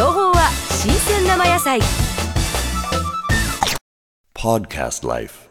情報は新鮮生野菜。Podcast Life